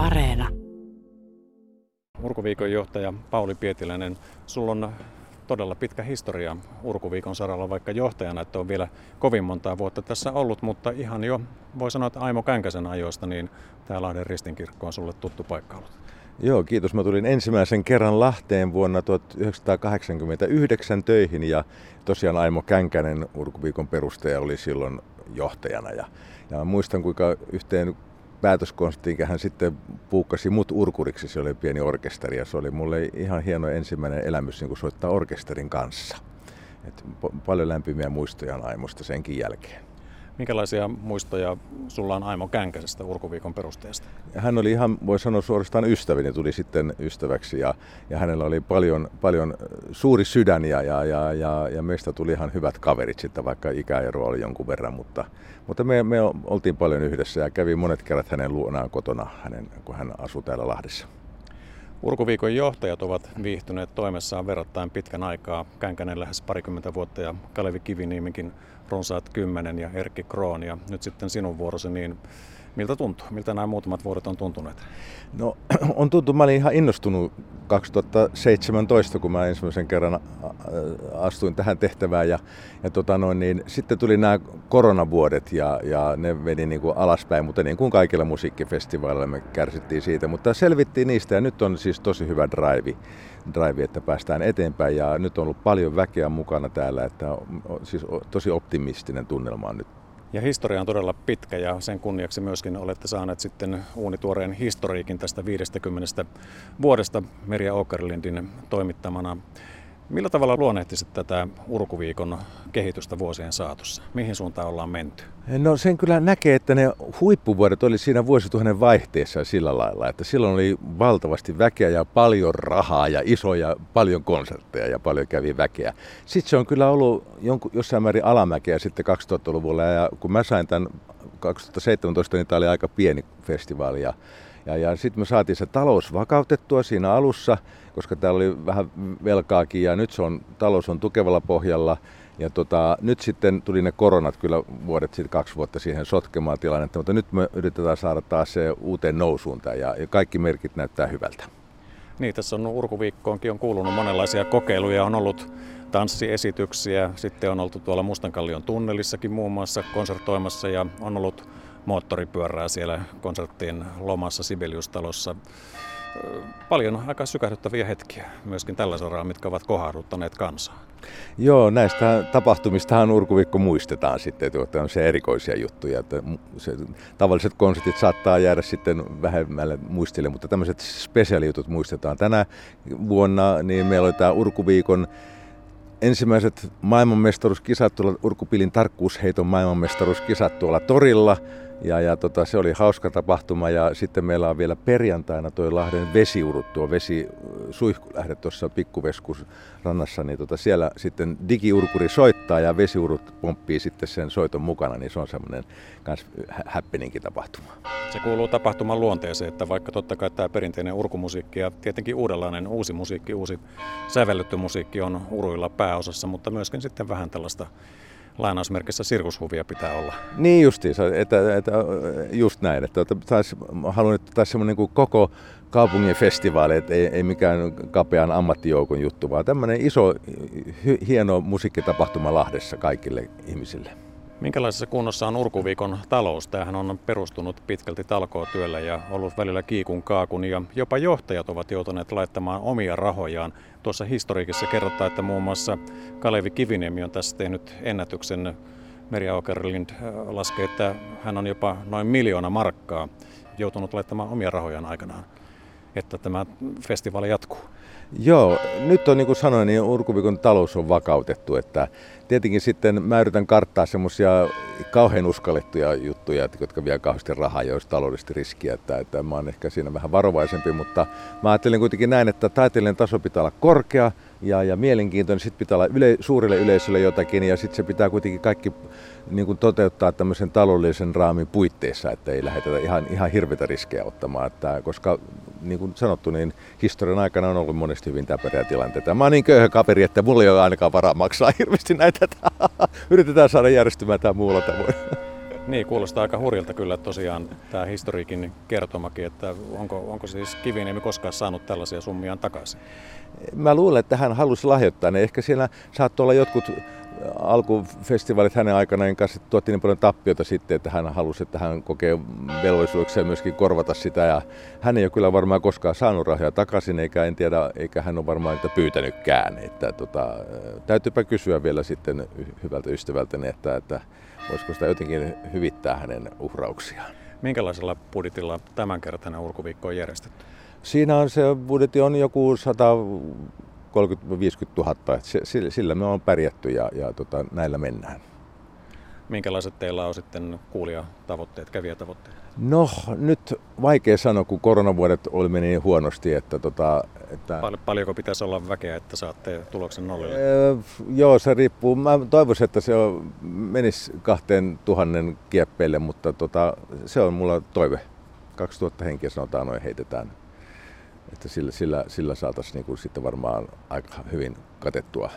Areena. Urkuviikon johtaja Pauli Pietiläinen, sulla on todella pitkä historia Urkuviikon saralla, vaikka johtajana että on vielä kovin montaa vuotta tässä ollut, mutta ihan jo voi sanoa, että Aimo Känkäsen ajoista, niin tämä Lahden ristinkirkko on sulle tuttu paikka ollut. Joo, kiitos. Mä tulin ensimmäisen kerran Lahteen vuonna 1989 töihin ja tosiaan Aimo Känkänen, Urkuviikon perustaja, oli silloin johtajana. Ja, ja muistan, kuinka yhteen päätöskonstiin hän sitten puukkasi mut urkuriksi, se oli pieni orkesteri ja se oli mulle ihan hieno ensimmäinen elämys niin kuin soittaa orkesterin kanssa. Et paljon lämpimiä muistoja on Aimosta senkin jälkeen. Minkälaisia muistoja sulla on Aimo Känkäsestä Urkuviikon perusteesta? Hän oli ihan, voi sanoa suorastaan ystäväni, tuli sitten ystäväksi ja, ja hänellä oli paljon, paljon suuri sydän ja, ja, ja, ja, ja meistä tuli ihan hyvät kaverit sitten, vaikka ikäero oli jonkun verran, mutta, mutta me, me oltiin paljon yhdessä ja kävin monet kerrat hänen luonaan kotona, hänen, kun hän asui täällä Lahdessa. Urkuviikon johtajat ovat viihtyneet toimessaan verrattain pitkän aikaa. Känkänen lähes parikymmentä vuotta ja Kalevi Kiviniemikin runsaat kymmenen ja Erkki Kroon. Ja nyt sitten sinun vuorosi, niin miltä tuntuu? Miltä nämä muutamat vuodet on tuntuneet? No on tuntunut, mä olin ihan innostunut 2017, kun mä ensimmäisen kerran astuin tähän tehtävään ja, ja tota noin, niin sitten tuli nämä koronavuodet ja, ja ne veni niin kuin alaspäin, mutta niin kuin kaikilla musiikkifestivaaleilla me kärsittiin siitä, mutta selvittiin niistä ja nyt on siis tosi hyvä drive, drive että päästään eteenpäin ja nyt on ollut paljon väkeä mukana täällä, että on, siis tosi optimistinen tunnelma on nyt ja historia on todella pitkä ja sen kunniaksi myöskin olette saaneet sitten uunituoreen historiikin tästä 50 vuodesta Merja Okerlindin toimittamana. Millä tavalla luonnehtisit tätä Urkuviikon kehitystä vuosien saatossa? Mihin suuntaan ollaan menty? No sen kyllä näkee, että ne huippuvuodet oli siinä vuosituhannen vaihteessa sillä lailla, että silloin oli valtavasti väkeä ja paljon rahaa ja isoja, paljon konsertteja ja paljon kävi väkeä. Sitten se on kyllä ollut jonkun, jossain määrin alamäkeä sitten 2000-luvulla ja kun mä sain tämän 2017, niin tämä oli aika pieni festivaali ja ja, ja sitten me saatiin se talous vakautettua siinä alussa, koska täällä oli vähän velkaakin ja nyt se on, talous on tukevalla pohjalla. Ja tota, nyt sitten tuli ne koronat kyllä vuodet sitten kaksi vuotta siihen sotkemaan tilannetta, mutta nyt me yritetään saada taas se uuteen nousuun ja, ja kaikki merkit näyttää hyvältä. Niin, tässä on urkuviikkoonkin on kuulunut monenlaisia kokeiluja, on ollut tanssiesityksiä, sitten on oltu tuolla Mustankallion tunnelissakin muun muassa konsertoimassa ja on ollut moottoripyörää siellä konserttien lomassa Sibeliustalossa. Paljon aika sykähdyttäviä hetkiä myöskin tällä saralla, mitkä ovat kohauduttaneet kansaa. Joo, näistä tapahtumistahan Urkuviikko muistetaan sitten, että on se erikoisia juttuja. Että se, tavalliset konsertit saattaa jäädä sitten vähemmälle muistille, mutta tämmöiset spesiaalijutut muistetaan. Tänä vuonna niin meillä oli tämä Urkuviikon ensimmäiset maailmanmestaruuskisat tuolla Urkupilin tarkkuusheiton maailmanmestaruuskisat tuolla torilla – ja, ja tota, se oli hauska tapahtuma ja sitten meillä on vielä perjantaina tuo Lahden vesiurut, tuo vesi suihkulähde tuossa pikkuveskus rannassa, niin tota, siellä sitten digiurkuri soittaa ja vesiurut pomppii sitten sen soiton mukana, niin se on semmoinen kans häppeninkin tapahtuma. Se kuuluu tapahtuman luonteeseen, että vaikka totta kai tämä perinteinen urkumusiikki ja tietenkin uudenlainen uusi musiikki, uusi sävelletty musiikki on uruilla pääosassa, mutta myöskin sitten vähän tällaista lainausmerkissä sirkushuvia pitää olla. Niin justiinsa, että, että just näin. Että, että taas, haluan, että taas semmoinen niin koko kaupungin festivaali, että ei, ei mikään kapean ammattijoukon juttu, vaan tämmöinen iso, hieno musiikkitapahtuma Lahdessa kaikille ihmisille. Minkälaisessa kunnossa on Urkuviikon talous? Tämähän on perustunut pitkälti talkootyöllä ja ollut välillä kiikun kaakun ja jopa johtajat ovat joutuneet laittamaan omia rahojaan. Tuossa historiikissa kerrotaan, että muun muassa Kalevi Kiviniemi on tässä tehnyt ennätyksen. Merja Okerlind äh, laskee, että hän on jopa noin miljoona markkaa joutunut laittamaan omia rahojaan aikanaan, että tämä festivaali jatkuu. Joo, nyt on niin kuin sanoin, niin Urkuvikon talous on vakautettu, että tietenkin sitten mä yritän karttaa semmoisia kauhean uskallettuja juttuja, jotka vie kauheasti rahaa ja olisi taloudellisesti riskiä, että, että mä oon ehkä siinä vähän varovaisempi, mutta mä ajattelin kuitenkin näin, että taiteellinen taso pitää olla korkea ja, ja mielenkiintoinen, sitten pitää olla yle, suurille yleisölle jotakin ja sitten se pitää kuitenkin kaikki niin kuin toteuttaa tämmöisen taloudellisen raamin puitteissa, että ei lähdetä ihan, ihan hirveitä riskejä ottamaan, että, koska niin kuin sanottu, niin historian aikana on ollut monesti hyvin täpäriä tilanteita. Mä oon niin köyhä kaveri, että mulla ei ole ainakaan varaa maksaa hirveästi näitä. Yritetään saada järjestymään tämä muulla tavoin. Niin, kuulostaa aika hurjalta kyllä tosiaan tämä historiikin kertomakin, että onko, onko siis Kiviniemi koskaan saanut tällaisia summiaan takaisin? Mä luulen, että hän halusi lahjoittaa ne. Ehkä siellä saattoi olla jotkut alkufestivaalit hänen aikanaan kanssa tuotti niin paljon tappiota sitten, että hän halusi, että hän kokee velvollisuuksia myöskin korvata sitä. Ja hän ei ole kyllä varmaan koskaan saanut rahoja takaisin, eikä en tiedä, eikä hän ole varmaan niitä pyytänytkään. Että, tota, täytyypä kysyä vielä sitten hyvältä ystävältäni, että, että voisiko sitä jotenkin hyvittää hänen uhrauksiaan. Minkälaisella budjetilla tämänkertainen urkuviikko on järjestetty? Siinä on se budjetti on joku 100 30-50 000, että sillä me on pärjätty ja, ja tota, näillä mennään. Minkälaiset teillä on sitten kuulijatavoitteet, kävijätavoitteet? No nyt vaikea sanoa, kun koronavuodet oli meni niin huonosti, että... Tota, että Pal- paljonko pitäisi olla väkeä, että saatte tuloksen nollille? Öö, joo, se riippuu. Mä toivoisin, että se on, menisi kahteen tuhannen kieppeille, mutta tota, se on mulla toive. 2000 henkeä sanotaan noin heitetään että sillä, sillä, sillä saataisiin niin sitten varmaan aika hyvin katettua